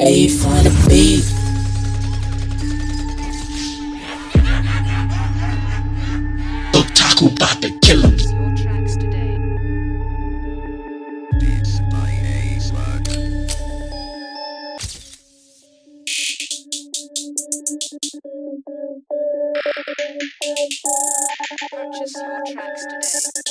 A for the beat. Otaku about to kill him. Your tracks today. Purchase your tracks today.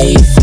A